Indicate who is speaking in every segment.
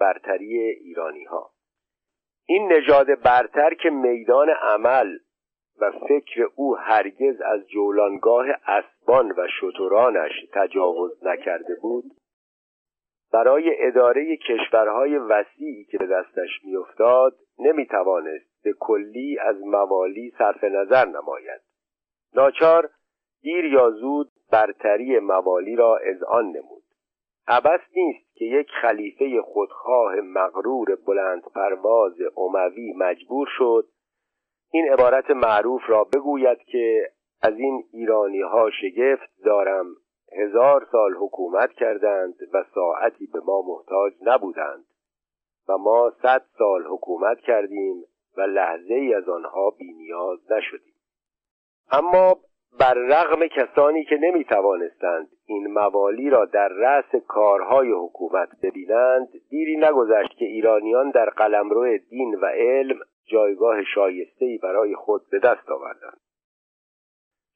Speaker 1: برتری ایرانی ها این نژاد برتر که میدان عمل و فکر او هرگز از جولانگاه اسبان و شترانش تجاوز نکرده بود برای اداره کشورهای وسیعی که به دستش میافتاد نمی‌توانست به کلی از موالی صرف نظر نماید. ناچار دیر یا زود برتری موالی را اذعان نمود. عبس نیست که یک خلیفه خودخواه مغرور بلند پرواز اموی مجبور شد. این عبارت معروف را بگوید که از این ایرانی ها شگفت دارم. هزار سال حکومت کردند و ساعتی به ما محتاج نبودند. و ما صد سال حکومت کردیم و لحظه ای از آنها بینیاز نشدیم. اما بر رغم کسانی که نمی توانستند این موالی را در رأس کارهای حکومت ببینند دیری نگذشت که ایرانیان در قلمرو دین و علم جایگاه شایسته‌ای برای خود به دست آوردند.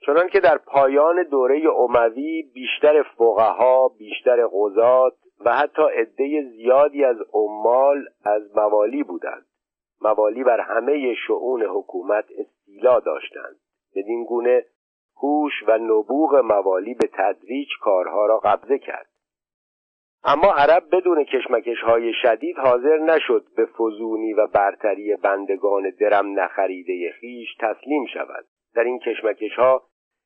Speaker 1: چنان که در پایان دوره اموی بیشتر فقها بیشتر قضات و حتی عده زیادی از عمال از موالی بودند. موالی بر همه شعون حکومت استیلا داشتند. بدین گونه هوش و نبوغ موالی به تدریج کارها را قبضه کرد. اما عرب بدون کشمکش های شدید حاضر نشد به فزونی و برتری بندگان درم نخریده خیش تسلیم شود. در این کشمکش ها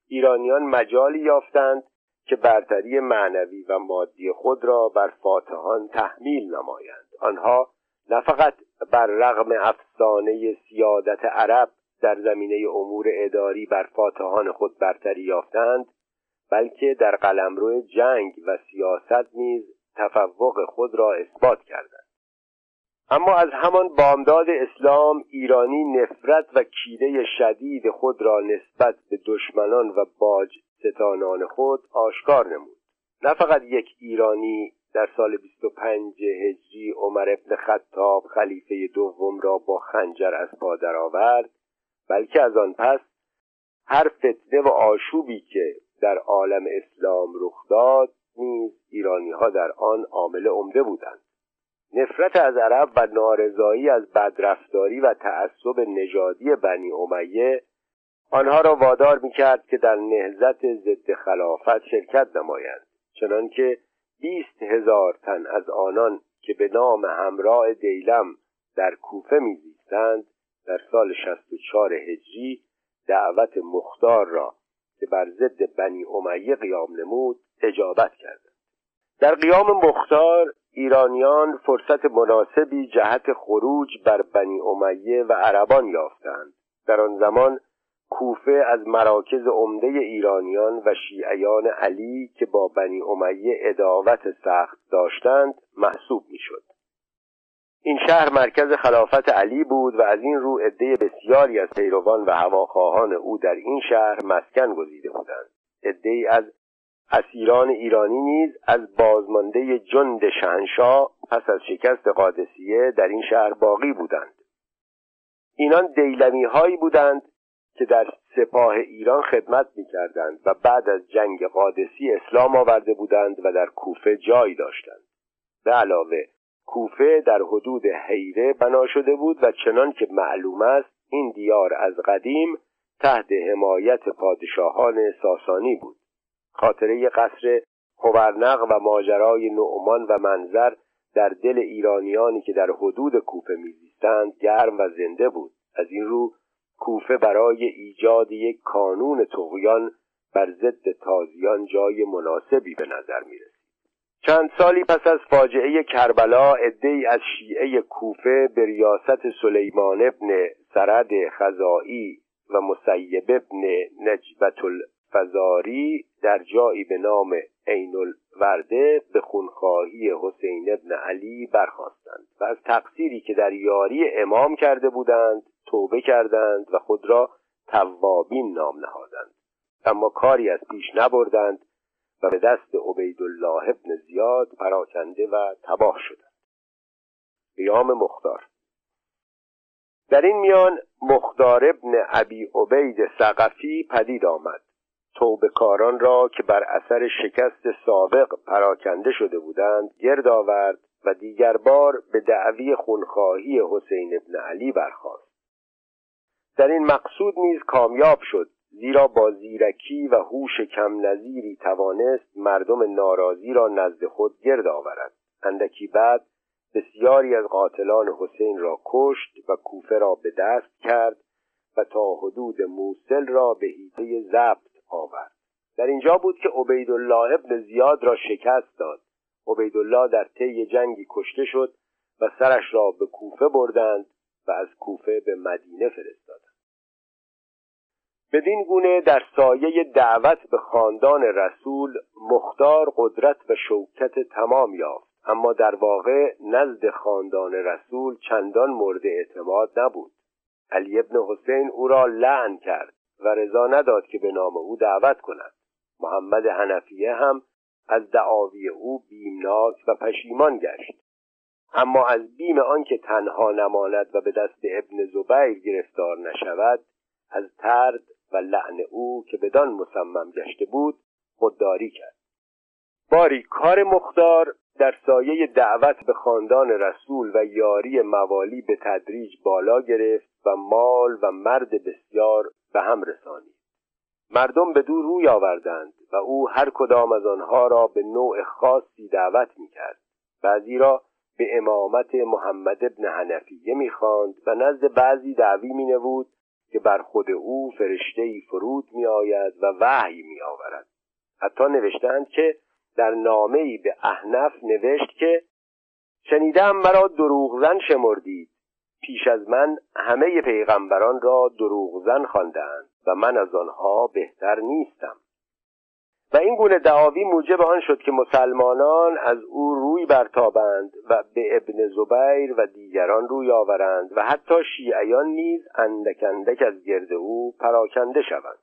Speaker 1: ایرانیان مجالی یافتند که برتری معنوی و مادی خود را بر فاتحان تحمیل نمایند. آنها نه فقط بر رغم افسانه سیادت عرب در زمینه امور اداری بر فاتحان خود برتری یافتند بلکه در قلمرو جنگ و سیاست نیز تفوق خود را اثبات کردند. اما از همان بامداد اسلام ایرانی نفرت و کیده شدید خود را نسبت به دشمنان و باج ستانان خود آشکار نمود. نه فقط یک ایرانی در سال 25 هجری عمر ابن خطاب خلیفه دوم را با خنجر از پا درآورد بلکه از آن پس هر فتنه و آشوبی که در عالم اسلام رخ داد نیز ایرانی ها در آن عامل عمده بودند. نفرت از عرب و نارضایی از بدرفتاری و تعصب نژادی بنی امیه آنها را وادار می‌کرد که در نهزت ضد خلافت شرکت نمایند. چنانکه بیست هزار تن از آنان که به نام همراه دیلم در کوفه میزیستند در سال 64 هجری دعوت مختار را که بر ضد بنی امیه قیام نمود اجابت کردند. در قیام مختار ایرانیان فرصت مناسبی جهت خروج بر بنی امیه و عربان یافتند. در آن زمان کوفه از مراکز عمده ایرانیان و شیعیان علی که با بنی امیه اداوت سخت داشتند محسوب می‌شد. این شهر مرکز خلافت علی بود و از این رو عده بسیاری از پیروان و هواخواهان او در این شهر مسکن گزیده بودند. عدهای از اسیران ایرانی نیز از بازمانده جند شهنشاه پس از شکست قادسیه در این شهر باقی بودند. اینان دیلمی هایی بودند که در سپاه ایران خدمت می کردند و بعد از جنگ قادسی اسلام آورده بودند و در کوفه جای داشتند. به علاوه کوفه در حدود حیره بنا شده بود و چنان که معلوم است این دیار از قدیم تحت حمایت پادشاهان ساسانی بود. خاطره قصر هورنق و ماجرای نعمان و منظر در دل ایرانیانی که در حدود کوفه میزیستند گرم و زنده بود. از این رو کوفه برای ایجاد یک کانون تغیان بر ضد تازیان جای مناسبی به نظر می چند سالی پس از فاجعه کربلا عدهای از شیعه کوفه به ریاست سلیمان ابن سرد خزائی و مسیب ابن نجبت الفزاری در جایی به نام عین الورده به خونخواهی حسین ابن علی برخواستند و از تقصیری که در یاری امام کرده بودند توبه کردند و خود را توابین نام نهادند. اما کاری از پیش نبردند و به دست عبیدالله ابن زیاد پراکنده و تباه شدند. قیام مختار. در این میان مختار ابن ابی عبید سقفی پدید آمد. توبکاران را که بر اثر شکست سابق پراکنده شده بودند گرد آورد و دیگر بار به دعوی خونخواهی حسین ابن علی برخاست. در این مقصود نیز کامیاب شد زیرا با زیرکی و هوش کم نظیری توانست مردم ناراضی را نزد خود گرد آورد. اندکی بعد بسیاری از قاتلان حسین را کشت و کوفه را به دست کرد و تا حدود موسل را به هیته ضبط آورد. در اینجا بود که عبیدالله ابن زیاد را شکست داد. عبیدالله در طی جنگی کشته شد و سرش را به کوفه بردند و از کوفه به مدینه فرستادند بدین گونه در سایه دعوت به خاندان رسول مختار قدرت و شوکت تمام یافت. اما در واقع نزد خاندان رسول چندان مورد اعتماد نبود. علی ابن حسین او را لعن کرد و رضا نداد که به نام او دعوت کند. محمد حنفیه هم از دعاوی او بیمناک و پشیمان گشت. اما از بیم آنکه تنها نماند و به دست ابن زبیر گرفتار نشود از ترد و لعن او که بدان مصمم گشته بود خودداری کرد. باری کار مختار در سایه دعوت به خاندان رسول و یاری موالی به تدریج بالا گرفت و مال و مرد بسیار به هم رسانید. مردم به دو روی آوردند و او هر کدام از آنها را به نوع خاصی دعوت می‌کرد. بعضی را به امامت محمد ابن حنفیه می‌خواند و نزد بعضی دعوی مینمود که بر خود او فرشته ای فرود میآید و وحی میآورد. حتی نوشتند که در نامه ای به احنف نوشت که شنیدم مرا دروغزن شمردید. پیش از من همه پیغمبران را دروغزن خواندند و من از آنها بهتر نیستم. و این گونه دعاوی موجب آن شد که مسلمانان از او روی برتابند و به ابن زبیر و دیگران روی آورند و حتی شیعیان نیز اندک اندک از گرد او پراکنده شوند.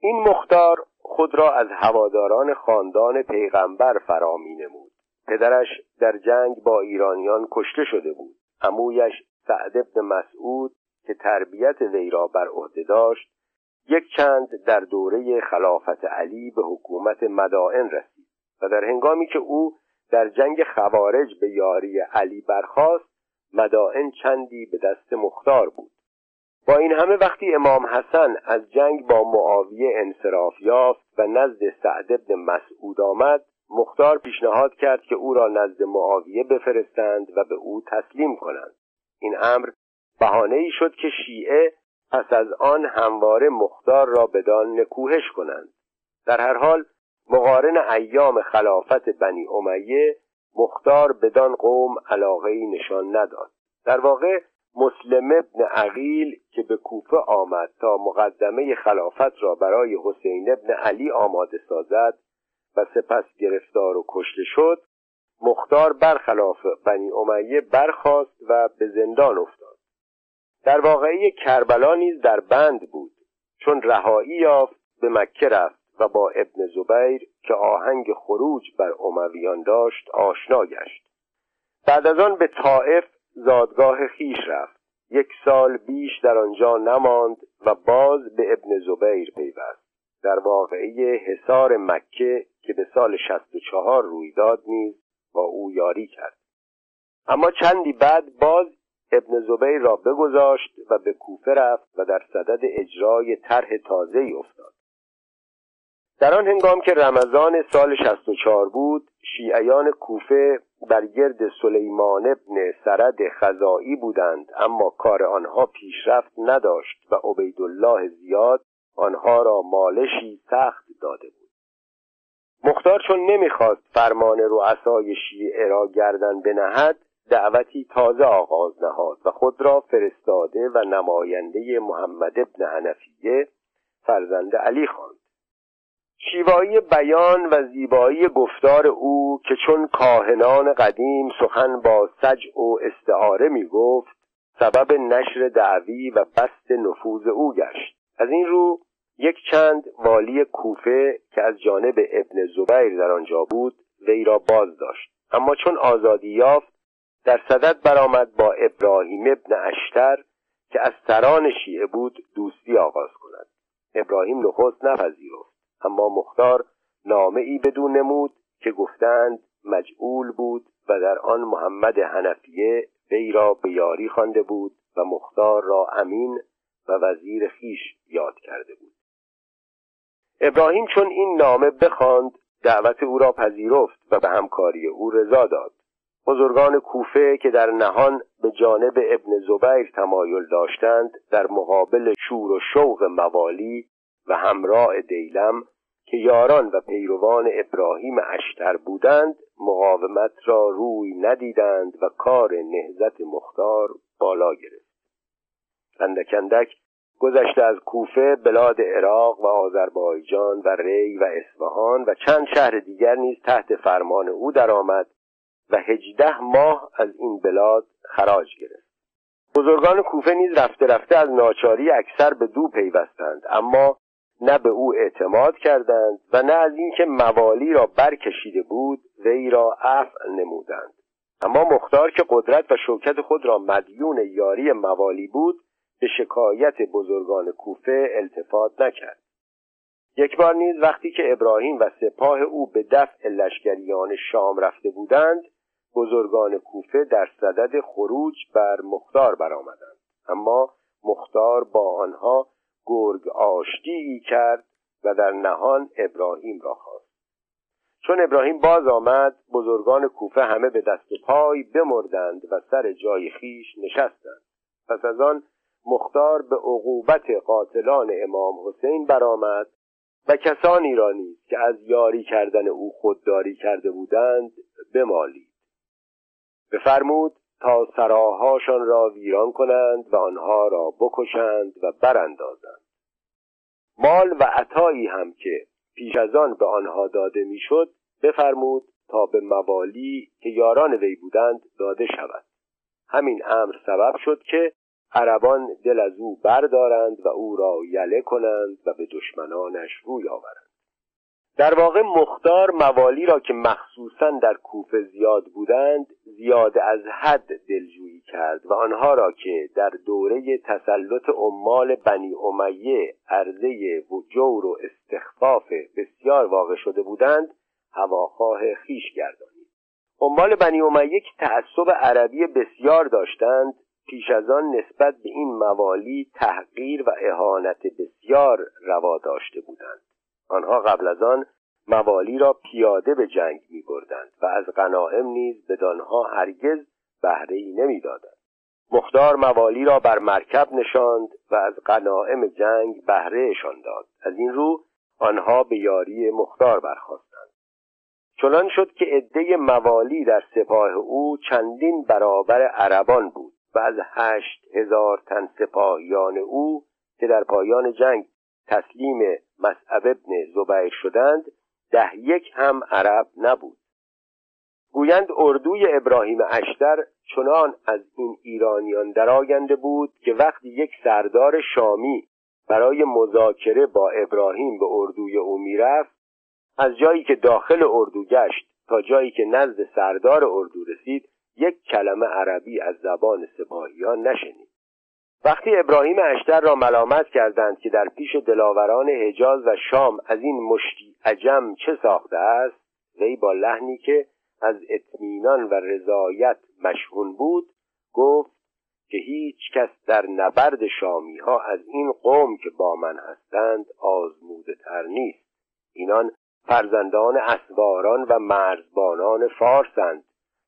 Speaker 1: این مختار خود را از هواداران خاندان پیغمبر فرا می نمود پدرش در جنگ با ایرانیان کشته شده بود. عمویش سعد ابن مسعود که تربیت وی را بر عهده داشت یک چند در دوره خلافت علی به حکومت مدائن رسید و در هنگامی که او در جنگ خوارج به یاری علی برخاست مدائن چندی به دست مختار بود. با این همه وقتی امام حسن از جنگ با معاویه انصراف یافت و نزد سعد بن مسعود آمد مختار پیشنهاد کرد که او را نزد معاویه بفرستند و به او تسلیم کنند. این امر بهانه ای شد که شیعه پس از آن همواره مختار را بدان نکوهش کنند. در هر حال مقارن ایام خلافت بنی امیه مختار بدان قوم علاقه نشان نداد. در واقع مسلم ابن عقیل که به کوفه آمد تا مقدمه خلافت را برای حسین ابن علی آماده سازد و سپس گرفتار و کشته شد مختار برخلاف بنی امیه برخاست و به زندان افتاد. در واقعی کربلا نیز در بند بود چون رهایی یافت به مکه رفت و با ابن زبیر که آهنگ خروج بر امویان داشت آشنا گشت. بعد از آن به طائف زادگاه خیش رفت. یک سال بیش در آنجا نماند و باز به ابن زبیر پیوست. در واقعی حصار مکه که به سال 64 روی داد نیز با او یاری کرد. اما چندی بعد باز ابن زبیر را بگذاشت و به کوفه رفت و در صدد اجرای طرح تازه ای افتاد. در آن هنگام که رمضان سال 64 بود شیعیان کوفه بر گرد سلیمان ابن سرد خزایی بودند اما کار آنها پیشرفت نداشت و عبیدالله زیاد آنها را مالشی سخت داده بود. مختار چون نمی‌خواست فرمان رؤسای شیعه را گردن بنهد دعوتی تازه آغاز نهاد و خود را فرستاده و نماینده محمد ابن حنفیه فرزند علی خواند. شیوایی بیان و زیبایی گفتار او که چون کاهنان قدیم سخن با سجع و استعاره می گفت سبب نشر دعوی و بست نفوذ او گشت. از این رو یک چند والی کوفه که از جانب ابن زبیر در آنجا بود وی را باز داشت اما چون آزادی یافت در صدد برآمد با ابراهیم ابن اشتر که از سران شیعه بود دوستی آغاز کند. ابراهیم نخست نپذیرفت اما مختار نامه ای بدون نمود که گفتند مجعول بود و در آن محمد حنفیه وی را به یاری خوانده بود و مختار را امین و وزیر خیش یاد کرده بود. ابراهیم چون این نامه بخواند دعوت او را پذیرفت و به همکاری او رضا داد. بزرگان کوفه که در نهان به جانب ابن زبیر تمایل داشتند در مقابل شور و شوق موالی و همراه دیلم که یاران و پیروان ابراهیم اشتر بودند مقاومت را روی ندیدند و کار نهزت مختار بالا گرفت. اندکندک گذشته از کوفه بلاد عراق و آذربایجان و ری و اصفهان و چند شهر دیگر نیز تحت فرمان او درآمد و هجده ماه از این بلاد خراج گرفت. بزرگان کوفه نیز رفته رفته از ناچاری اکثر به دو پیوستند اما نه به او اعتماد کردند و نه از اینکه موالی را برکشیده بود وی را عفو نمودند. اما مختار که قدرت و شوکت خود را مدیون یاری موالی بود به شکایت بزرگان کوفه التفات نکرد. یک بار نیز وقتی که ابراهیم و سپاه او به دفع لشکریان شام رفته بودند بزرگان کوفه در صدد خروج بر مختار برآمدند. اما مختار با آنها گرگ آشتی کرد و در نهان ابراهیم را خواست. چون ابراهیم باز آمد بزرگان کوفه همه به دست پای بمردند و سر جای خیش نشستند. پس از آن مختار به عقوبت قاتلان امام حسین برآمد و کسانی را نیز که از یاری کردن او خودداری کرده بودند بمالید. بفرمود تا سراهاشان را ویران کنند و آنها را بکشند و براندازند. مال و عطایی هم که پیش از آن به آنها داده می‌شد بفرمود تا به موالی که یاران وی بودند داده شود. همین امر سبب شد که عربان دل از او بردارند و او را یله کنند و به دشمنانش روی آورند. در واقع مختار موالی را که مخصوصا در کوفه زیاد بودند زیاد از حد دلجویی کرد و آنها را که در دوره تسلط عمال بنی امیه عرضه و جور و استخفاف بسیار واقع شده بودند هواخواه خیش گردانید. عمال بنی امیه که تعصب عربی بسیار داشتند پیش از آن نسبت به این موالی تحقیر و اهانت بسیار روا داشته بودند. آنها قبل از آن موالی را پیاده به جنگ می بردند و از غنائم نیز بدانها هرگز بهره ای نمی دادند. مختار موالی را بر مرکب نشاند و از غنائم جنگ بهرهشان داد از این رو آنها به یاری مختار برخواستند چنان شد که عده موالی در سپاه او چندین برابر عربان بود و از هشت هزار تن سپاهیان او که در پایان جنگ تسلیم مسعب ابن زبیر شدند ده یک هم عرب نبود. گویند اردوی ابراهیم اشتر چنان از این ایرانیان درآگنده بود که وقتی یک سردار شامی برای مذاکره با ابراهیم به اردوی او می‌رفت از جایی که داخل اردو گشت تا جایی که نزد سردار اردو رسید یک کلمه عربی از زبان سپاهیان نشنید. وقتی ابراهیم اشتر را ملامت کردند که در پیش دلاوران حجاز و شام از این مشتی عجم چه ساخته است وی با لحنی که از اطمینان و رضایت مشهون بود گفت که هیچ کس در نبرد شامی ها از این قوم که با من هستند آزموده تر نیست. اینان فرزندان اسواران و مرزبانان فارسند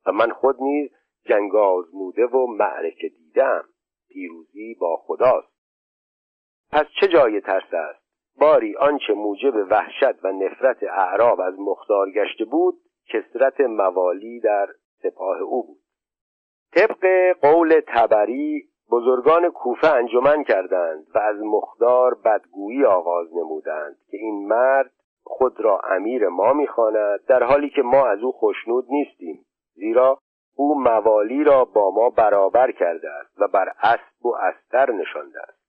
Speaker 1: و من خود نیز جنگ آزموده و معرکه دیدم. پیروزی با خداست. پس چه جای ترس است؟ باری آنچه موجب وحشت و نفرت اعراب از مختار گشته بود کسرت موالی در سپاه او بود. طبق قول تبری بزرگان کوفه انجمن کردند و از مختار بدگویی آغاز نمودند که این مرد خود را امیر ما می‌خواند در حالی که ما از او خوشنود نیستیم. زیرا او موالی را با ما برابر کرده است و بر اسب و استر نشانده است.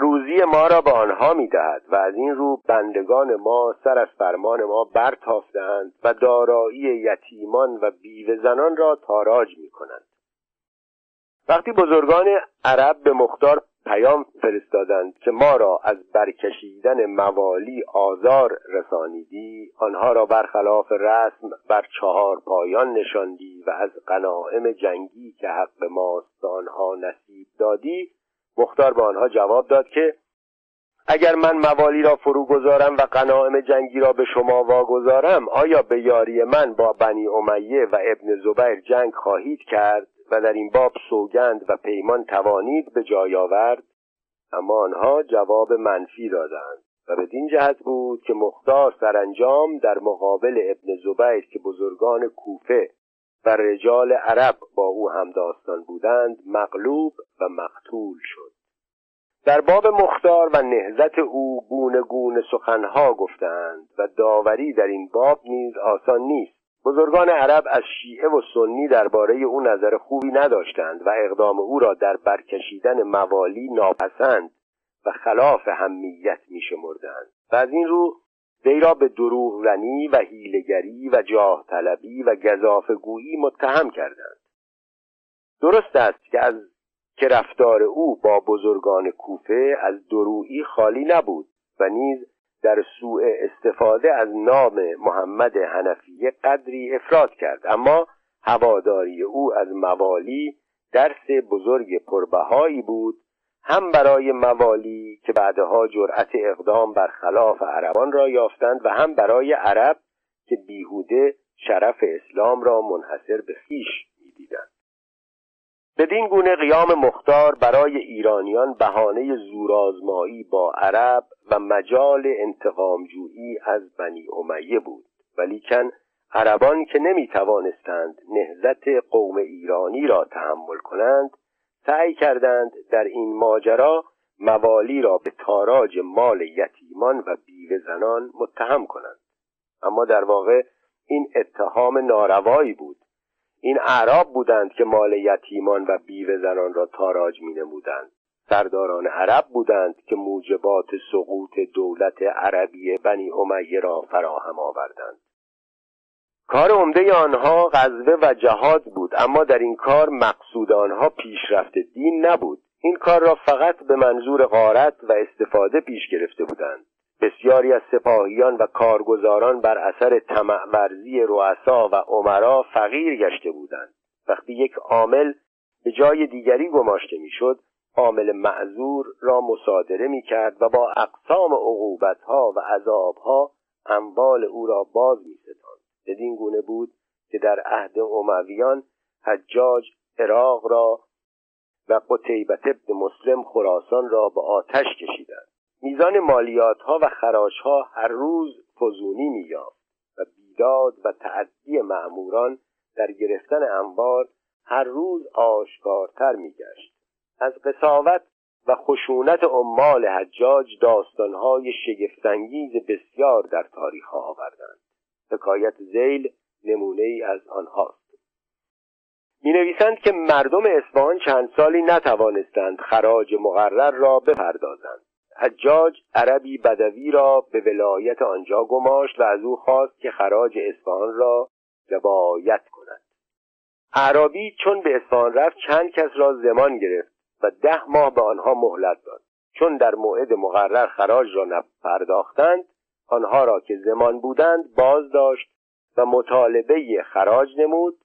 Speaker 1: روزی ما را به آنها می‌دهد و از این رو بندگان ما سر از فرمان ما برتافتند و دارایی یتیمان و بیوه زنان را تاراج می کنند وقتی بزرگان عرب به مختار پیام فرستادند که ما را از برکشیدن موالی آزار رسانیدی آنها را برخلاف رسم بر چهار پایان نشاندی و از قناعم جنگی که حق ماست آنها نصیب دادی مختار به آنها جواب داد که اگر من موالی را فرو گذارم و قناعم جنگی را به شما واگذارم آیا به یاری من با بنی امیه و ابن زبیر جنگ خواهید کرد و در این باب سوگند و پیمان توانید به جای آورد؟ اما آنها جواب منفی دادند و بدین جهت بود که مختار سرانجام در مقابل ابن زبیر که بزرگان کوفه و رجال عرب با او هم داستان بودند مغلوب و مقتول شد. در باب مختار و نهزت او گونه گونه سخنها گفتند و داوری در این باب نیز آسان نیست. بزرگان عرب از شیعه و سنی درباره او نظر خوبی نداشتند و اقدام او را در برکشیدن موالی ناپسند و خلاف همیت میشمردند. و از این رو وی را به دروغ زنی و هیلگری و جاه طلبی و گذاف گویی متهم کردند. درست است که از که رفتار او با بزرگان کوفه از درویی خالی نبود و نیز در سوء استفاده از نام محمد حنفیه قدری افراد کرد. اما هواداری او از موالی درس بزرگ پربهایی بود هم برای موالی که بعدها جرأت اقدام بر خلاف عربان را یافتند و هم برای عرب که بیهوده شرف اسلام را منحصر به خیش می‌دیدند. بدین گونه قیام مختار برای ایرانیان بهانه زورآزمایی با عرب و مجال انتقامجویی از بنی امیه بود. ولیکن عربان که نمی توانستند نهزت قوم ایرانی را تحمل کنند سعی کردند در این ماجرا موالی را به تاراج مال یتیمان و بیوه زنان متهم کنند. اما در واقع این اتهام ناروایی بود. این اعراب بودند که مال یتیمان و بیوه زنان را تاراج می نمودند سرداران عرب بودند که موجبات سقوط دولت عربی بنی امیه را فراهم آوردند. کار عمده آنها غزوه و جهاد بود اما در این کار مقصود آنها پیشرفت دین نبود. این کار را فقط به منظور غارت و استفاده پیش گرفته بودند. بسیاری از سپاهیان و کارگزاران بر اثر طمع ورزی رؤسا و عمرا فقیر گشته بودند. وقتی یک عامل به جای دیگری گماشته می‌شد عامل معذور را مصادره می کرد و با اقسام عقوبتها و عذابها اموال او را باز می بدین گونه بود که در عهد امویان حجاج عراق را و قطیبت ابن مسلم خراسان را به آتش کشیدند. میزان مالیات ها و خراش ها هر روز فزونی مییافت و بیداد و تعدی معموران در گرفتن انبار هر روز آشکارتر میگشت. از قصاوت و خشونت عمال حجاج داستانهای شگفتانگیز بسیار در تاریخ آوردند. حکایت زیل نمونه ای از آنهاست. می نویسند که مردم اصفهان چند سالی نتوانستند خراج مقرر را بپردازند. حجاج عربی بدوی را به ولایت آنجا گماشت و از او خواست که خراج اصفهان را روایت کند. عربی چون به اصفهان رفت چند کس را زمان گرفت و ده ماه به آنها مهلت داد. چون در موعد مقرر خراج را نپرداختند آنها را که زمان بودند باز داشت و مطالبه خراج نمود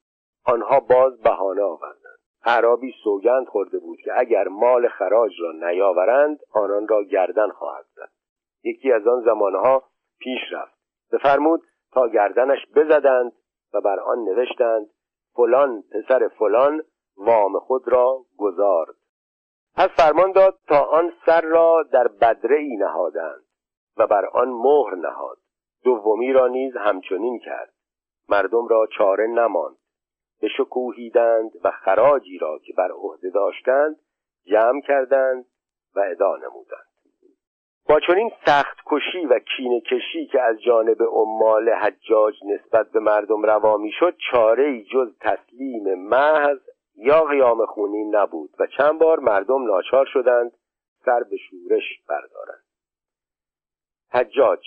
Speaker 1: آنها باز بهانه آوردند. عربی سوگند خورده بود که اگر مال خراج را نیاورند آنان را گردن خواهد زد. یکی از آن زمانها پیش رفت. بفرمود تا گردنش بزدند و بر آن نوشتند فلان پسر فلان وام خود را گذارد پس فرمان داد تا آن سر را در بدره ای نهادند. و بر آن مهر نهاد. دومی را نیز همچنین کرد. مردم را چاره نماند. بشکوهیدند و خراجی را که بر عهده داشتند جمع کردند و ادا نمودند. با چنین سخت کشی و کینه کشی که از جانب عمال حجاج نسبت به مردم روا می‌شد چاره جز تسلیم محض یا قیام خونین نبود و چند بار مردم ناچار شدند سر به شورش بردارند. حجاج.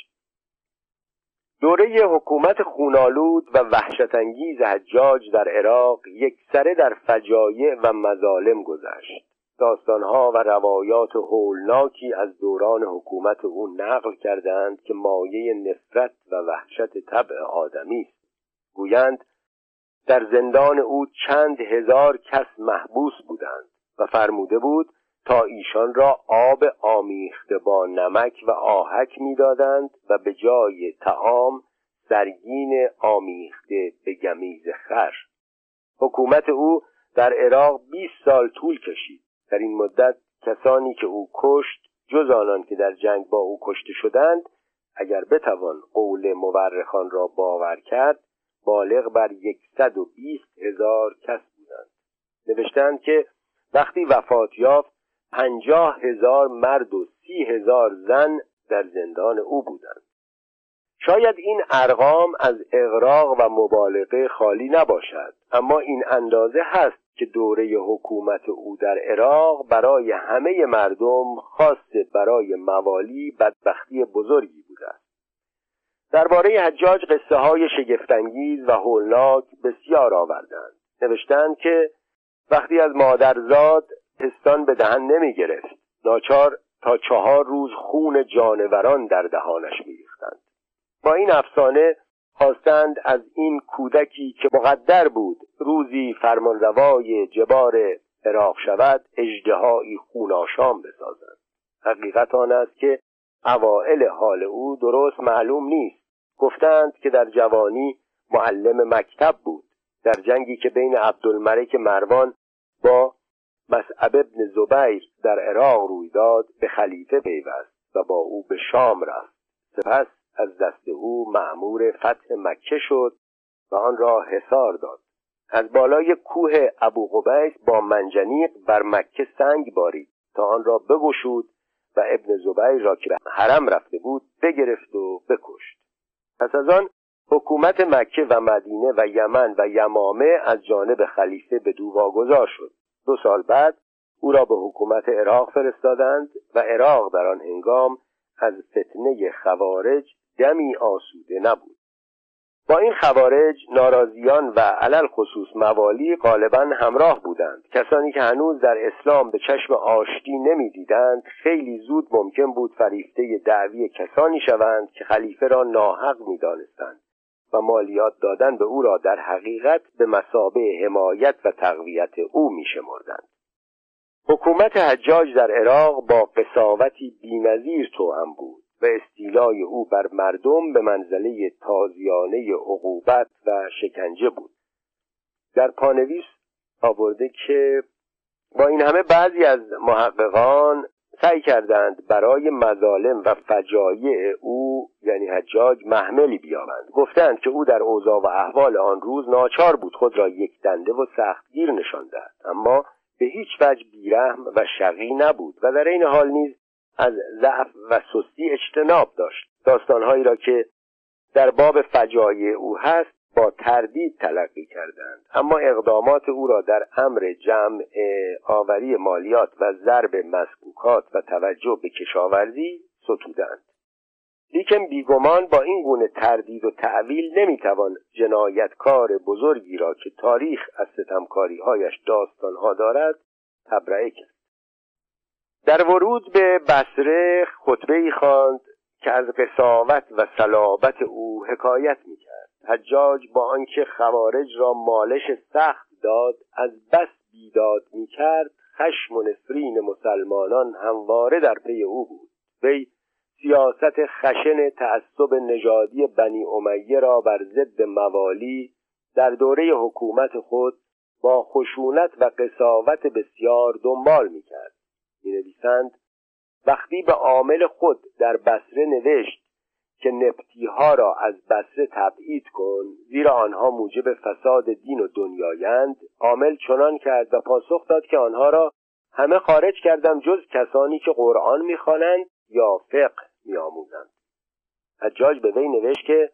Speaker 1: دوره حکومت خونالود و وحشتانگیز حجاج در عراق یک سره در فجایع و مظالم گذشت. داستانها و روایات هولناکی از دوران حکومت او نقل کردند که مایه نفرت و وحشت طبع آدمی است. گویند در زندان او چند هزار کس محبوس بودند و فرموده بود تا ایشان را آب آمیخته با نمک و آهک می‌دادند و به جای تعام سرگین آمیخته به گمیز خر. حکومت او در عراق 20 سال طول کشید. در این مدت کسانی که او کشت جز آنان که در جنگ با او کشته شدند اگر بتوان قول مورخان را باور کرد بالغ بر یکصد و بیست هزار کس بودند. نوشتند که وقتی وفات یافت پنجاه هزار مرد و سی هزار زن در زندان او بودند. شاید این ارقام از اغراق و مبالغه خالی نباشد اما این اندازه هست که دوره حکومت او در عراق برای همه مردم خاصه برای موالی بدبختی بزرگی بوده است. درباره حجاج قصه های شگفتانگیز و هولناک بسیار آوردند. نوشتند که وقتی از مادرزاد پستان به دهن نمی گرفت ناچار تا چهار روز خون جانوران در دهانش میریختند. با این افسانه خواستند از این کودکی که مقدر بود روزی فرمانروای جبار عراق شود اجدهایی خوناشام بسازند حقیقت آن است که اوائل حال او درست معلوم نیست. گفتند که در جوانی معلم مکتب بود در جنگی که بین عبدالملک مروان با مسعب ابن زبیر در عراق روی داد به خلیفه پیوست و با او به شام رفت. سپس از دست او معمور فتح مکه شد و آن را حصار داد. از بالای کوه ابو قبیس با منجنیق بر مکه سنگ بارید تا آن را بگشود و ابن زبیر را که به حرم رفته بود بگرفت و بکشت. پس از آن حکومت مکه و مدینه و یمن و یمامه از جانب خلیفه به دو واگذار شد. دو سال بعد او را به حکومت عراق فرستادند و عراق در آن هنگام از فتنه خوارج دمی آسوده نبود. با این خوارج ناراضیان و علل خصوص موالی غالبا همراه بودند. کسانی که هنوز در اسلام به چشم آشتی نمی‌دیدند خیلی زود ممکن بود فریفته دعوی کسانی شوند که خلیفه را ناحق می‌دانستند. و مالیات دادن به او را در حقیقت به مسابه حمایت و تقویت او میشمردند. حکومت حجاج در عراق با قصاوتی بینظیر توأم بود و استیلای او بر مردم به منزله تازیانه عقوبت و شکنجه بود. در پانویس آورده که با این همه بعضی از محققان سعی کردند برای مظالم و فجایع او یعنی حجاج محملی بیابند. گفتند که او در اوضاع و احوال آن روز ناچار بود خود را یک دنده و سختگیر نشان دهد. اما به هیچ وجه بیرحم و شقی نبود و در این حال نیز از ضعف و سستی اجتناب داشت. داستانهایی را که در باب فجایع او هست با تردید تلقی کردند. اما اقدامات او را در امر جمع آوری مالیات و ضرب مسکوکات و توجه به کشاورزی ستودند. لیکن بیگمان با این گونه تردید و تعویل نمی‌توان جنایتکار بزرگی را که تاریخ از ستمکاریهایش داستانها دارد تبرئه کرد. در ورود به بسره خطبه ای خواند که از قصاوت و صلابت او حکایت می‌کرد. حجاج با آنکه خوارج را مالش سخت داد از بس بیداد می‌کرد خشم و نفرین مسلمانان همواره در پی او بود. وی سیاست خشن تعصب نژادی بنی امیه را بر ضد موالی در دوره حکومت خود با خشونت و قصاوت بسیار دنبال می‌کرد. می نویسند وقتی به عامل خود در بسره نوشت که نپتی ها را از بسره تبعید کن زیرا آنها موجب فساد دین و دنیایند. عامل چنان کرد و پاسخ داد که آنها را همه خارج کردم جز کسانی که قرآن می‌خوانند یا فقه میآموزند. حجاج به وی نوشت که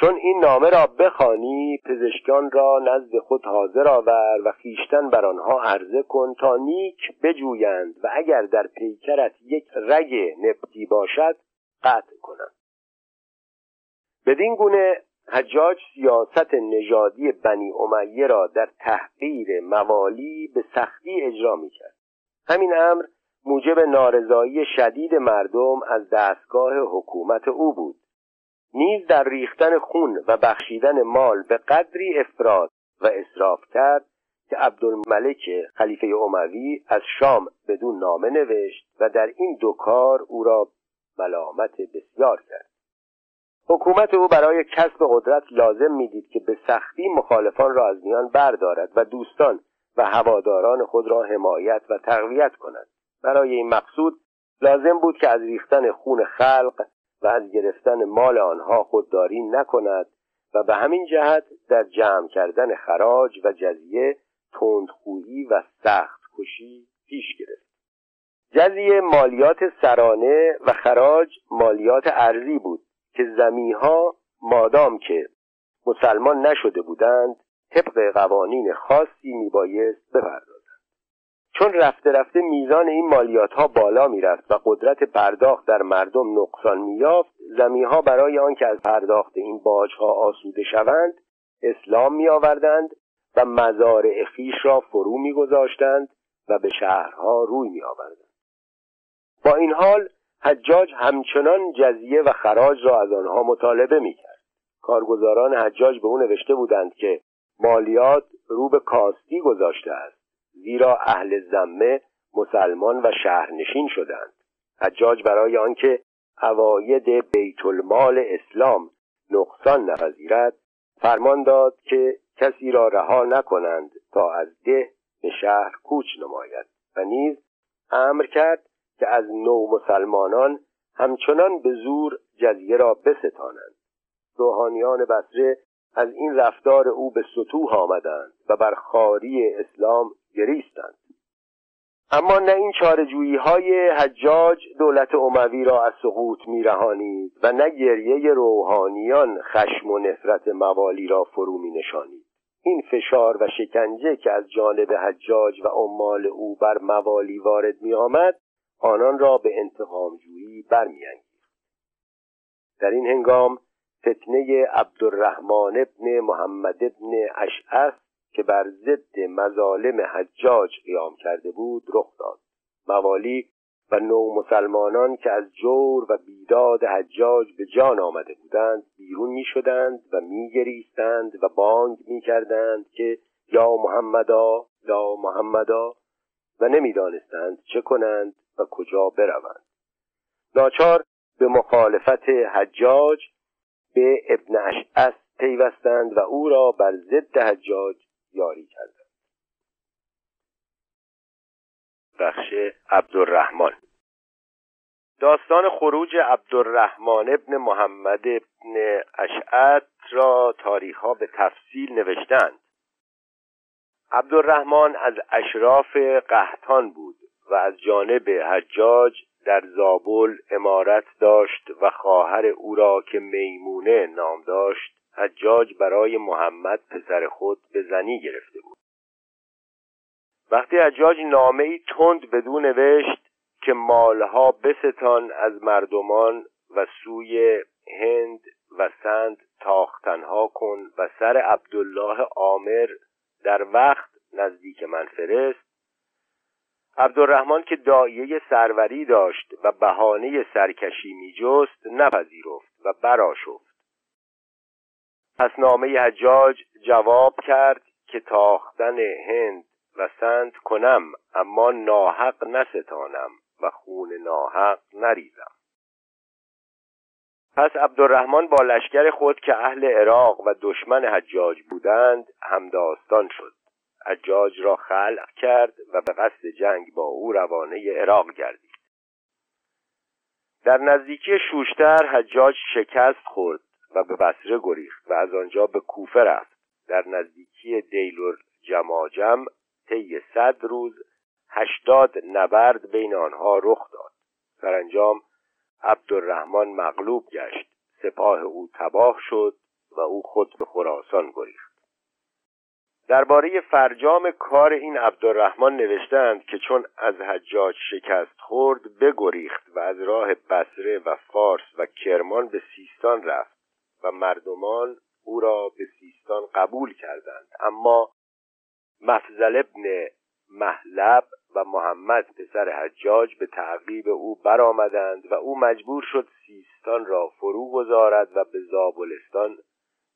Speaker 1: چون این نامه را بخوانی پزشکان را نزد خود حاضر آور و خیشتن بر آنها عرضه کن تا نیک بجویند و اگر در پیکرت یک رگ نبتی باشد قطع کنند. بدین گونه حجاج سیاست نژادی بنی امیه را در تحقیر موالی به سختی اجرا می‌کرد. همین امر موجب نارضایی شدید مردم از دستگاه حکومت او بود. نیز در ریختن خون و بخشیدن مال به قدری افراد و اصراف کرد که عبدالملک خلیفه اموی از شام بدون نامه نوشت و در این دو کار او را ملامت بسیار کرد. حکومت او برای کسب قدرت لازم می‌دید که به سختی مخالفان را از میان بردارد و دوستان و هواداران خود را حمایت و تقویت کند. برای این مقصود لازم بود که از ریختن خون خلق و از گرفتن مال آنها خودداری نکند و به همین جهت در جمع کردن خراج و جزیه تندخویی و سخت کشی پیش گرفت. جزیه مالیات سرانه و خراج مالیات ارزی بود. که زمیها مادام که مسلمان نشده بودند طبق قوانین خاصی میبایست بپردازند چون رفته رفته میزان این مالیات ها بالا می‌رفت و قدرت پرداخت در مردم نقصان میافت زمیها برای آنکه از پرداخت این باج ها آسوده شوند اسلام می آوردند و مزارع خیش را فرو میگذاشتند و به شهرها روی می آوردند. با این حال حجاج همچنان جزیه و خراج را از آنها مطالبه می کرد. کارگزاران حجاج به او نوشته بودند که مالیات رو به کاستی گذاشته است زیرا اهل زمه مسلمان و شهرنشین شدند حجاج برای آنکه عواید بیت المال اسلام نقصان نپذیرد فرمان داد که کسی را رها نکنند تا از ده به شهر کوچ نماید و نیز امر کرد که از نو مسلمانان همچنان به زور جزیه را بستانند روحانیان بصره از این رفتار او به سطوح آمدند و بر خاری اسلام گریستند اما نه این چارجویی های حجاج دولت عموی را از سقوط میرهانید و نه گریه روحانیان خشم و نفرت موالی را فرو می نشانید. این فشار و شکنجه که از جانب حجاج و عمال او بر موالی وارد می آمد آنان را به انتقامجویی برمیانگیخت. در این هنگام فتنه عبدالرحمن ابن محمد ابن اشعث که بر ضد مظالم حجاج قیام کرده بود رخ داد. موالی و نو مسلمانان که از جور و بیداد حجاج به جان آمده بودند بیرون می شدند و می گریستند و بانگ می کردند که یا محمدا یا محمدا و نمی‌دانستند چه کنند. و کجا بروند. ناچار به مخالفت حجاج به ابن اشعث پیوستند و او را بر ضد حجاج یاری کردند. بخش عبدالرحمن. داستان خروج عبدالرحمن ابن محمد ابن اشعت را تاریخ ها به تفصیل نوشتند. عبدالرحمن از اشراف قهتان بود. و از جانب حجاج در زابل امارت داشت و خواهر او را که میمونه نام داشت حجاج برای محمد پسر خود به زنی گرفته بود. وقتی حجاج نامه ای تند بدون نوشت که مالها بستان از مردمان و سوی هند و سند تاختنها کن و سر عبدالله عامر در وقت نزدیک من فرست عبدالرحمن که دایه سروری داشت و بهانه سرکشی میجست نپذیرفت و براشفت پس نامه حجاج جواب کرد که تاختن هند و سند کنم اما ناحق نستانم و خون ناحق نریزم. پس عبدالرحمن با لشکر خود که اهل عراق و دشمن حجاج بودند همداستان شد. حجاج را خلق کرد و به قصد جنگ با او روانه عراق گردید. در نزدیکی شوشتر حجاج شکست خورد و به بصره گریخت و از آنجا به کوفه رفت. در نزدیکی دیلور جماجم طی صد روز هشتاد نبرد بین آنها رخ داد. سرانجام عبدالرحمن مغلوب گشت. سپاه او تباه شد و او خود به خراسان گریخت. درباره فرجام کار این عبدالرحمن نوشتند که چون از حجاج شکست خورد بگریخت و از راه بصره و فارس و کرمان به سیستان رفت و مردمان او را به سیستان قبول کردند. اما مفزل ابن محلب و محمد پسر حجاج به تعقیب او برآمدند و او مجبور شد سیستان را فرو گذارد و به زابلستان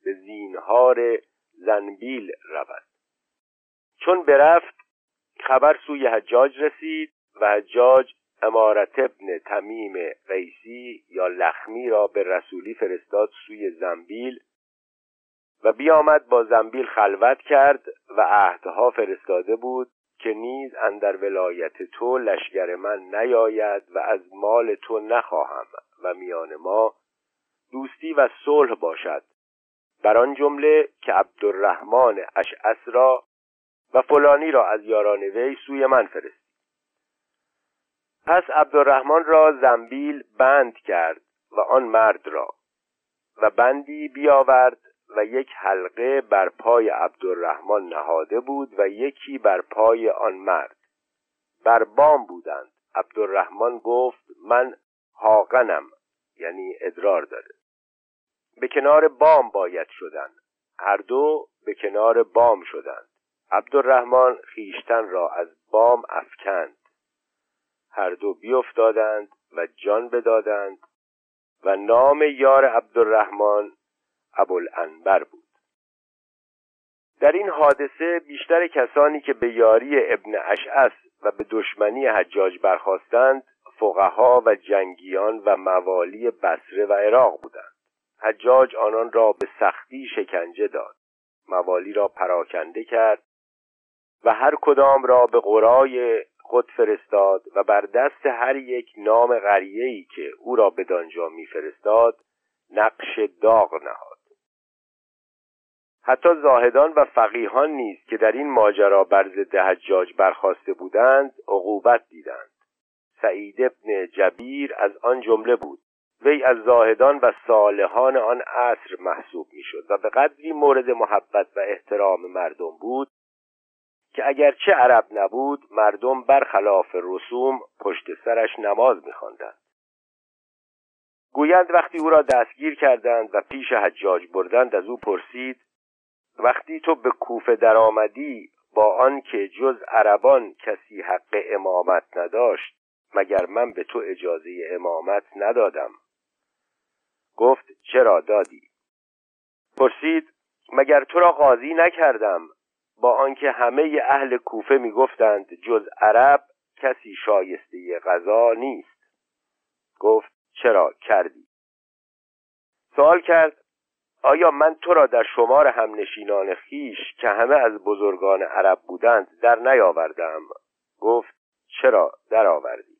Speaker 1: به زینهار زنبیل رود. چون برفت خبر سوی حجاج رسید و حجاج امارت ابن تمیم قیسی یا لخمی را به رسولی فرستاد سوی زنبیل و بیامد با زنبیل خلوت کرد و عهدها فرستاده بود که نیز اندر ولایت تو لشکر من نیاید و از مال تو نخواهم و میان ما دوستی و صلح باشد. بر آن جمله که عبدالرحمن اشعث را و فلانی را از یاران وی سوی من فرست پس عبدالرحمن را زنبیل بند کرد و آن مرد را و بندی بیاورد و یک حلقه بر پای عبدالرحمن نهاده بود و یکی بر پای آن مرد. بر بام بودند. عبدالرحمن گفت من حاقنم. یعنی ادرار داره. به کنار بام باید شدن هر دو به کنار بام شدند. عبدالرحمن خیشتن را از بام افکند. هر دو بیافتادند و جان بدادند و نام یار عبدالرحمن ابوالانبر بود. در این حادثه بیشتر کسانی که به یاری ابن اشعث و به دشمنی حجاج برخواستند فقها و جنگیان و موالی بصره و عراق بودند. حجاج آنان را به سختی شکنجه داد. موالی را پراکنده کرد و هر کدام را به قرای خود فرستاد و بر دست هر یک نام غریهی که او را به دانجا میفرستاد نقش داغ نهاد. حتی زاهدان و فقیهان نیز که در این ماجرا بر ضد حجاج برخواسته بودند عقوبت دیدند. سعید ابن جبیر از آن جمله بود. وی از زاهدان و صالحان آن عصر محسوب می‌شد و به قدری مورد محبت و احترام مردم بود که اگرچه عرب نبود مردم برخلاف رسوم پشت سرش نماز میخواندند. گویند وقتی او را دستگیر کردند و پیش حجاج بردند از او پرسید وقتی تو به کوفه درآمدی با آنکه جز عربان کسی حق امامت نداشت مگر من به تو اجازه امامت ندادم؟ گفت چرا دادی؟ پرسید مگر تو را قاضی نکردم؟ با آنکه همه اهل کوفه می‌گفتند جز عرب کسی شایسته غذا نیست. گفت چرا کردی؟ سوال کرد آیا من تو را در شمار همنشینان خیش که همه از بزرگان عرب بودند در نیاوردم؟ گفت چرا در آوردی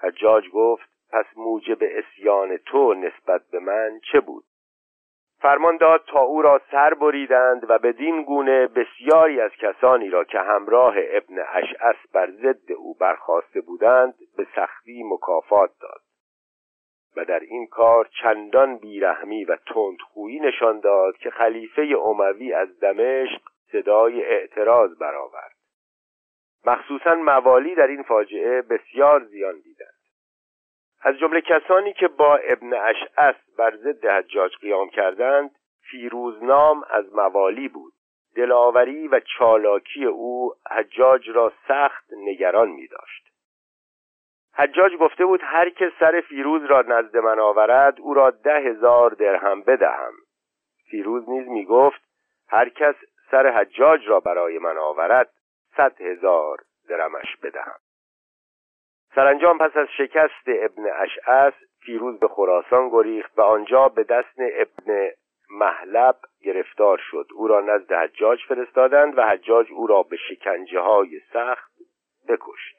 Speaker 1: حجاج گفت پس موجب اسیان تو نسبت به من چه بود؟ فرمان داد تا او را سر بریدند و بدین گونه بسیاری از کسانی را که همراه ابن اشعث بر ضد او برخواسته بودند به سختی مکافات داد. و در این کار چندان بیرحمی و تندخویی نشان داد که خلیفه اموی از دمشق صدای اعتراض برآورد. مخصوصا موالی در این فاجعه بسیار زیان دیدند. از جمله کسانی که با ابن اشعث بر ضد حجاج قیام کردند فیروزنام از موالی بود. دلاوری و چالاکی او حجاج را سخت نگران می داشت حجاج گفته بود هر که سر فیروز را نزد من آورد او را ده هزار درهم بدهم. فیروز نیز می گفت هر کس سر حجاج را برای من آورد صد هزار درمش بدهم. سرانجام پس از شکست ابن اشعث فیروز به خراسان گریخت و آنجا به دست ابن محلب گرفتار شد. او را نزد حجاج فرستادند و حجاج او را به شکنجه های سخت بکشت.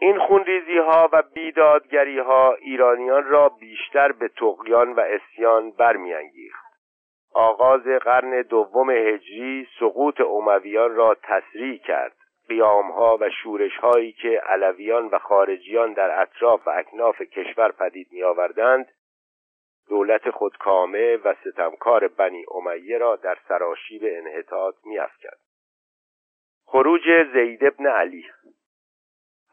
Speaker 1: این خونریزی ها و بیدادگری ها ایرانیان را بیشتر به تقیان و اسیان برمیانگیخت. آغاز قرن دوم هجری سقوط امویان را تسریع کرد. ها و شورش هایی که علویان و خارجیان در اطراف و اکناف کشور پدید می آوردند دولت خودکامه و ستمکار بنی امیه را در سراشیب انحطاط می افکند. خروج زید ابن علی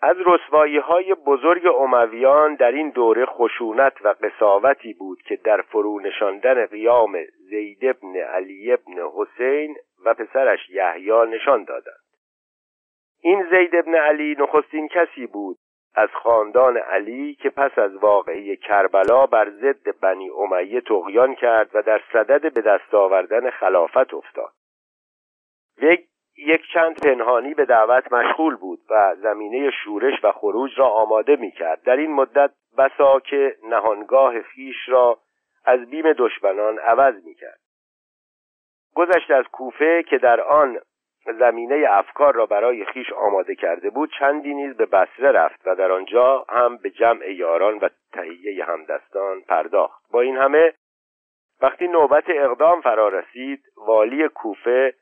Speaker 1: از رسوایی های بزرگ امویان در این دوره خشونت و قصاوتی بود که در فرو نشاندن قیام زید ابن علی ابن حسین و پسرش یحیی نشان دادند این زید ابن علی نخستین کسی بود از خاندان علی که پس از واقعه کربلا بر ضد بنی امیه تغیان کرد و در صدد به دست آوردن خلافت افتاد. یک یک چند پنهانی به دعوت مشغول بود و زمینه شورش و خروج را آماده می کرد در این مدت بسا که نهانگاه خیش را از بیم دشمنان عوض می کرد گذشت از کوفه که در آن زمینه افکار را برای خیش آماده کرده بود چندی نیز به بسره رفت و در آنجا هم به جمع یاران و تهیه همدستان پرداخت. با این همه وقتی نوبت اقدام فرا رسید والی کوفه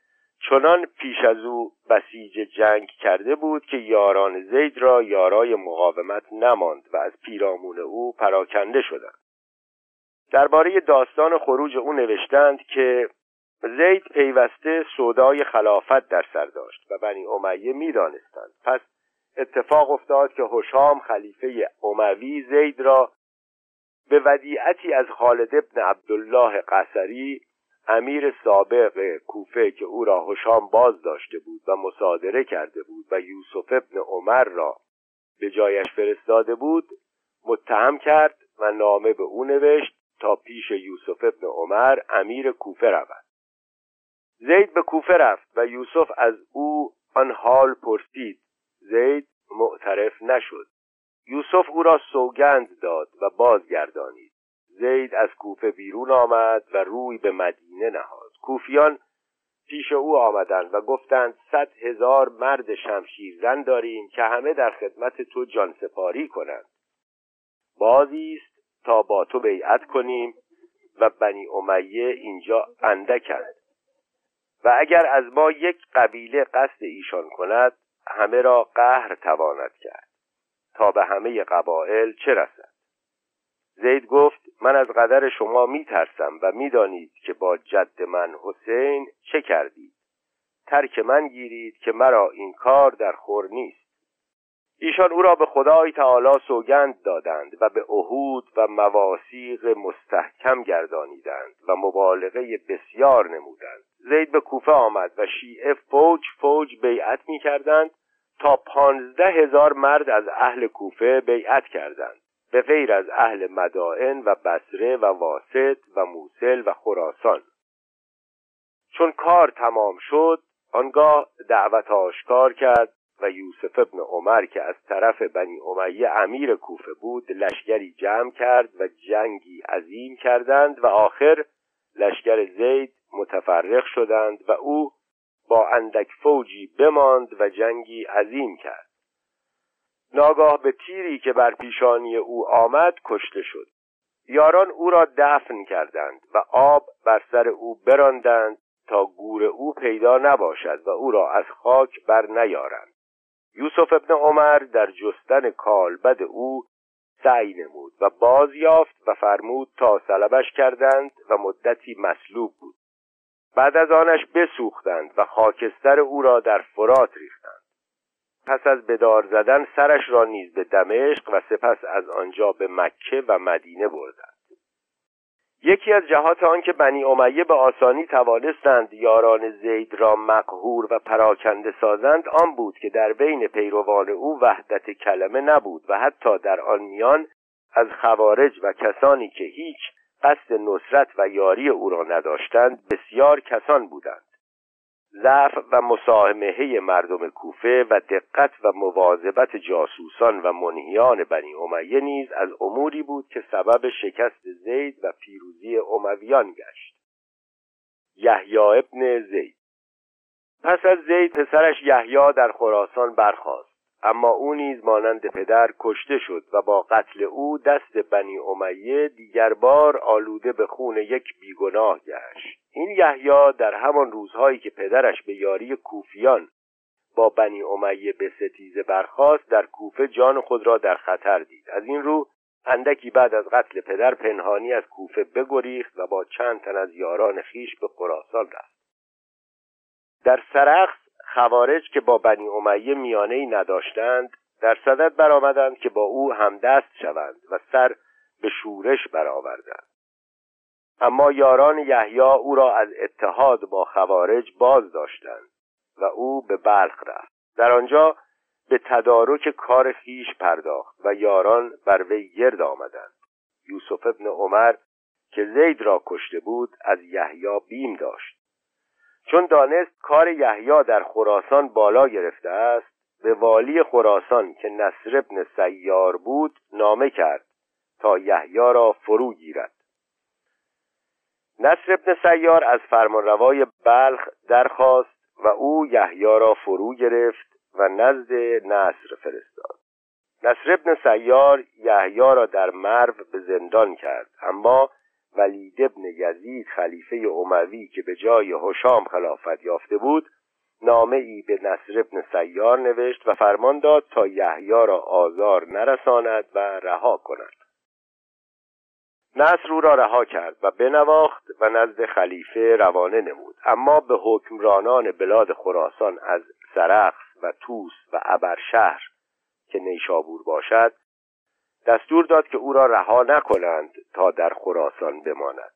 Speaker 1: چنان پیش از او بسیج جنگ کرده بود که یاران زید را یارای مقاومت نماند و از پیرامون او پراکنده شدند. درباره داستان خروج او نوشتند که زید پیوسته سودای خلافت در سر داشت و بنی امیه می‌دانستند. پس اتفاق افتاد که هشام خلیفه اموی زید را به ودیعتی از خالد ابن عبدالله قصری امیر سابق کوفه که او را هشام باز داشته بود و مصادره کرده بود و یوسف ابن عمر را به جایش فرستاده بود متهم کرد و نامه به او نوشت تا پیش یوسف ابن عمر امیر کوفه رود. زید به کوفه رفت و یوسف از او آن حال پرسید. زید معترف نشد. یوسف او را سوگند داد و بازگردانید. زید از کوفه بیرون آمد و روی به مدینه نهاد. کوفیان پیش او آمدند و گفتند صد هزار مرد شمشیرزن داریم که همه در خدمت تو جانسپاری کنند. بازی است تا با تو بیعت کنیم و بنی امیه اینجا اندکند. و اگر از ما یک قبیله قصد ایشان کند همه را قهر تواند کرد تا به همه قبایل چه رسد؟ زید گفت من از قدر شما می ترسم و می‌دانید که با جد من حسین چه کردید. ترک من گیرید که مرا این کار در خور نیست. ایشان او را به خدای تعالی سوگند دادند و به عهود و مواسیق مستحکم گردانیدند و مبالغه بسیار نمودند. زید به کوفه آمد و شیعه فوج فوج بیعت می کردند تا پانزده هزار مرد از اهل کوفه بیعت کردند. به غیر از اهل مدائن و بسره و واسط و موسل و خراسان. چون کار تمام شد آنگاه دعوت آشکار کرد و یوسف ابن عمر که از طرف بنی امیه امیر کوفه بود لشکری جمع کرد و جنگی عظیم کردند و آخر لشکر زید متفرق شدند و او با اندک فوجی بماند و جنگی عظیم کرد. ناگاه به تیری که بر پیشانی او آمد کشته شد. یاران او را دفن کردند و آب بر سر او براندند تا گور او پیدا نباشد و او را از خاک بر نیارند یوسف ابن عمر در جستن کالبد او سعی نمود و باز یافت و فرمود تا سلبش کردند و مدتی مسلوب بود. بعد از آنش بسوختند و خاکستر او را در فرات ریختند. پس از بدار زدن سرش را نیز به دمشق و سپس از آنجا به مکه و مدینه بردند. یکی از جهات آن که بنی امیه به آسانی توانستند یاران زید را مقهور و پراکنده سازند آن بود که در بین پیروان او وحدت کلمه نبود و حتی در آن میان از خوارج و کسانی که هیچ قصد نصرت و یاری او را نداشتند بسیار کسان بودند. ضعف و مساهمه مردم کوفه و دقت و مواظبت جاسوسان و منهیان بنی امیه نیز از اموری بود که سبب شکست زید و پیروزی امویان گشت. یحیی ابن زید. پس از زید پسرش یحیی در خراسان برخاست. اما او نیز مانند پدر کشته شد و با قتل او دست بنی امیه دیگر بار آلوده به خون یک بیگناه گشت. این یحیی در همان روزهایی که پدرش به یاری کوفیان با بنی امیه به ستیزه برخاست در کوفه جان خود را در خطر دید. از این رو اندکی بعد از قتل پدر پنهانی از کوفه بگریخت و با چند تن از یاران خیش به خراسان رفت. در سرخس خوارج که با بنی امیه میانه ای نداشتند در صدد برآمدند که با او همدست شوند و سر به شورش برآوردند. اما یاران یحیی او را از اتحاد با خوارج باز داشتند و او به بلخ رفت. در آنجا به تدارک کار خیش پرداخت و یاران بر وی گرد آمدند. یوسف ابن عمر که زید را کشته بود از یحیی بیم داشت. چون دانست کار یحیی در خراسان بالا گرفته است به والی خراسان که نصر ابن سیار بود نامه کرد تا یحیی را فرو گیرد. نصر ابن سیار از فرمانروای بلخ درخواست و او یحیی را فرو گرفت و نزد نصر فرستاد. نصر ابن سیار یحیی را در مرو به زندان کرد اما ولید ابن یزید خلیفه اموی که به جای هشام خلافت یافته بود نامه ای به نصر ابن سیار نوشت و فرمان داد تا یحیی را آزار نرساند و رها کند. نصر او را رها کرد و بنواخت و نزد خلیفه روانه نمود. اما به حکمرانان بلاد خراسان از سرخس و توس و ابرشهر که نیشابور باشد دستور داد که او را رها نکنند تا در خراسان بماند.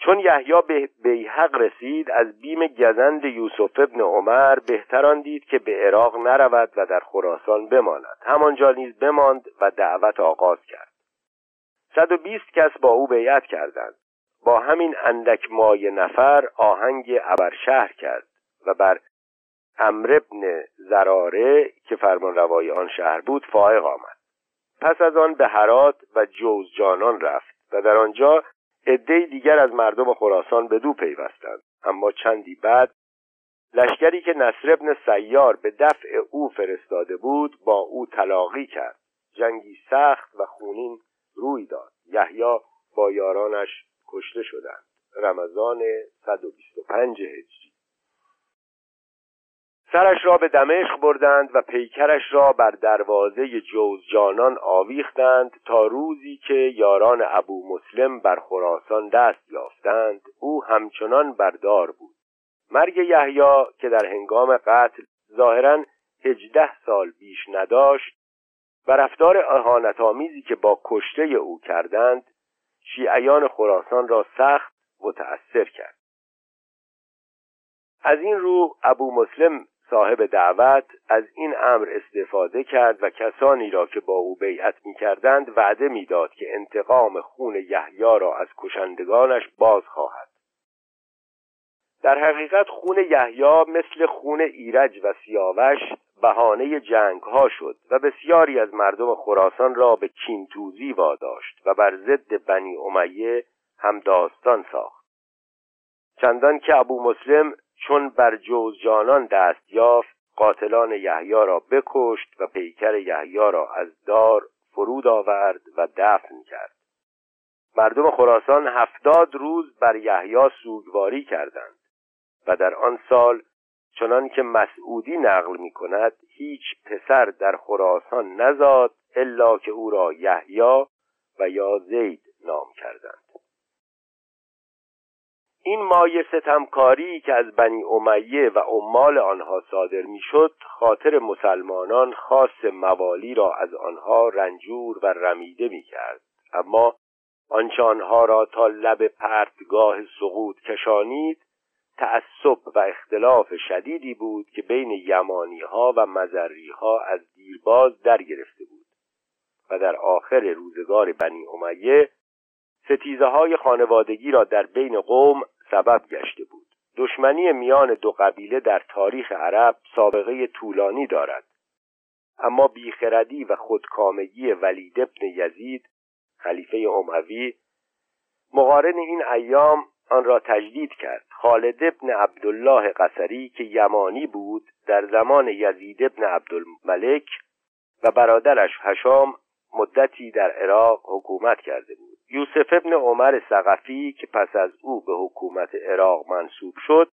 Speaker 1: چون یحیی به بیحق رسید از بیم گزند یوسف ابن عمر بهتران دید که به عراق نرود و در خراسان بماند. همانجا نیز بماند و دعوت آغاز کرد. صد و بیست کس با او بیعت کردند. با همین اندک مای نفر آهنگ ابرشهر کرد و بر امر ابن زراره که فرمان روای آن شهر بود فائق آمد. پس از آن به هرات و جوزجانان رفت و در آنجا عده دیگر از مردم خراسان به دو پیوستند. اما چندی بعد لشکری که نصر ابن سیار به دفع او فرستاده بود با او تلاقی کرد. جنگی سخت و خونین روی داد. یحیی با یارانش کشته شدند. رمضان 125 هجری. سرش را به دمشق بردند و پیکرش را بر دروازه جوزجانان آویختند تا روزی که یاران ابو مسلم بر خراسان دست یافتند. او همچنان بردار بود. مرگ یحیی که در هنگام قتل ظاهرا هجده سال بیش نداشت و رفتار اهانتآمیزی که با کشته او کردند شیعیان خراسان را سخت متأثر کرد. از این رو ابو مسلم صاحب دعوت از این امر استفاده کرد و کسانی را که با او بیعت می کردند وعده می‌داد که انتقام خون یحیی را از کشندگانش باز خواهد. در حقیقت خون یحیی مثل خون ایرج و سیاوش بهانه جنگ ها شد و بسیاری از مردم خراسان را به کینتوزی واداشت و بر ضد بنی امیه هم داستان ساخت. چندان که ابو مسلم چون بر جوزجانان دست یافت قاتلان یحیی را بکشت و پیکر یحیی را از دار فرود آورد و دفن کرد. مردم خراسان هفتاد روز بر یحیی سوگواری کردند و در آن سال چنان که مسعودی نقل می کند هیچ پسر در خراسان نزاد الا که او را یحیی و یا زید نام کردند. این مایه ستمکاری که از بنی امیه و عمال آنها صادر می‌شد خاطر مسلمانان خاص موالی را از آنها رنجور و رمیده می کرد اما آنچه آنها را تا لب پرتگاه سقوط کشانید تعصب و اختلاف شدیدی بود که بین یمانی ها و مزری ها از دیرباز در گرفته بود. و در آخر روزگار بنی امیه ستیزه های خانوادگی را در بین قوم سبب گشته بود. دشمنی میان دو قبیله در تاریخ عرب سابقه طولانی دارد. اما بیخردی و خودکامگی ولید ابن یزید خلیفه اموی مقارن این ایام آن را تجدید کرد. خالد ابن عبدالله قصری که یمانی بود در زمان یزید ابن عبدالملک و برادرش هشام مدتی در عراق حکومت کرده بود. یوسف ابن عمر سقفی که پس از او به حکومت عراق منصوب شد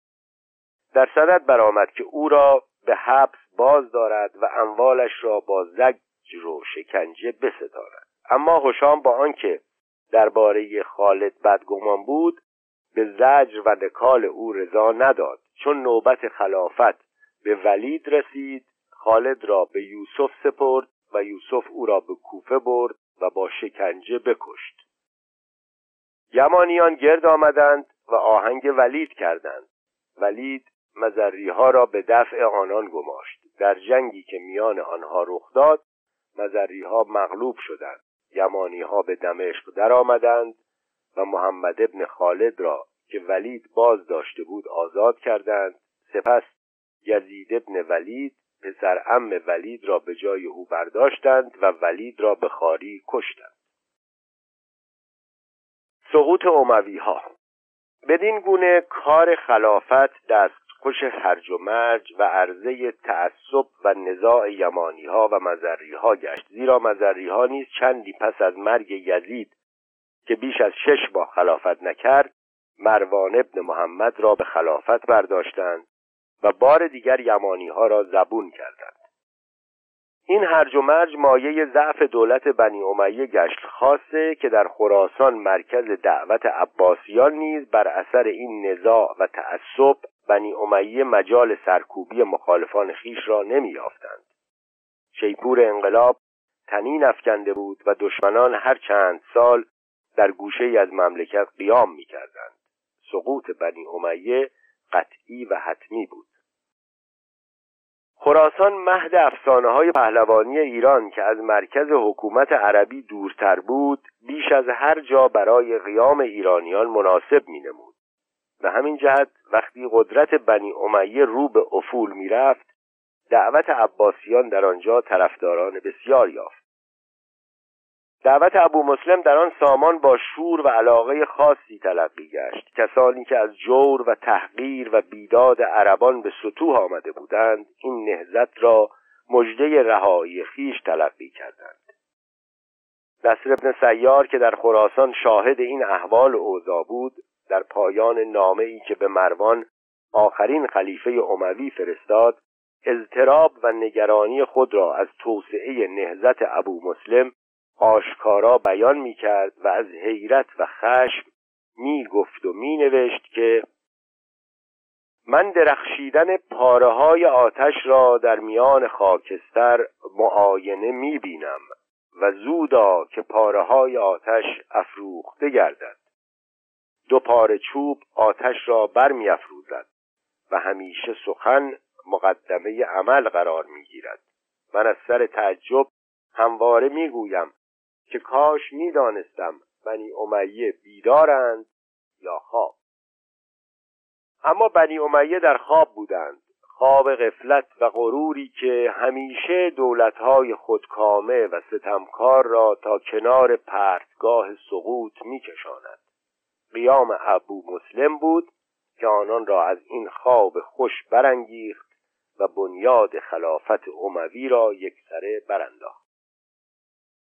Speaker 1: در صدد برآمد که او را به حبس باز دارد و اموالش را با زجر و شکنجه بستاند. اما هشام با آنکه درباره خالد بدگمان بود به زجر و نکال او رضا نداد. چون نوبت خلافت به ولید رسید خالد را به یوسف سپرد و یوسف او را به کوفه برد و با شکنجه بکشت. یمانیان گرد آمدند و آهنگ ولید کردند. ولید مزری ها را به دفع آنان گماشت. در جنگی که میان آنها رخ داد مزری ها مغلوب شدند. یمانی ها به دمشق درآمدند و محمد ابن خالد را که ولید باز داشته بود آزاد کردند. سپس یزید ابن ولید پسر ام ولید را به جای او برداشتند و ولید را به خاری کشتند. سقوط اموی ها بدین گونه کار خلافت دستخوش هرج و مرج و عرضه تعصب و نزاع یمانی ها و مزری ها گشت. زیرا مزری ها نیز چندی پس از مرگ یزید که بیش از شش ماه خلافت نکرد مروان ابن محمد را به خلافت برداشتند و بار دیگر یمانی ها را زبون کردند. این هرج و مرج مایه ضعف دولت بنی امیه گشت خاصه که در خراسان مرکز دعوت عباسیان نیز بر اثر این نزاع و تعصب بنی امیه مجال سرکوبی مخالفان خیش را نمیافتند شیپور انقلاب تنین افکنده بود و دشمنان هر چند سال در گوشه از مملکت قیام می‌کردند. سقوط بنی امیه قطعی و حتمی بود. خراسان مهد افسانه های پهلوانی ایران که از مرکز حکومت عربی دورتر بود بیش از هر جا برای قیام ایرانیان مناسب می نمود. به همین جهت وقتی قدرت بنی امیه رو به افول می رفت دعوت عباسیان در آنجا طرفداران بسیار یافت. دعوت ابو مسلم در آن سامان با شور و علاقه خاصی تلقی گشت. کسانی که از جور و تحقیر و بیداد عربان به سطوح آمده بودند این نهزت را مژده رهایی خیش تلقی کردند. نصر ابن سیار که در خراسان شاهد این احوال و اوضاع بود در پایان نامه ای که به مروان آخرین خلیفه اموی فرستاد اضطراب و نگرانی خود را از توسعه نهزت ابو مسلم آشکارا بیان می کرد و از حیرت و خشم می گفت و می نوشت که من درخشیدن پاره های آتش را در میان خاکستر معاینه می بینم و زودا که پاره های آتش افروخته گردد. دو پاره چوب آتش را بر می افروزد و همیشه سخن مقدمه عمل قرار می گیرد من از سر تعجب همواره می گویم که کاش می‌دانستم بنی امیه بیدارند یا خواب. اما بنی امیه در خواب بودند. خواب غفلت و غروری که همیشه دولتهای خودکامه و ستمکار را تا کنار پرتگاه سقوط میکشاند. قیام ابو مسلم بود که آنان را از این خواب خوش برانگیخت و بنیاد خلافت اموی را یکسره برانداخت.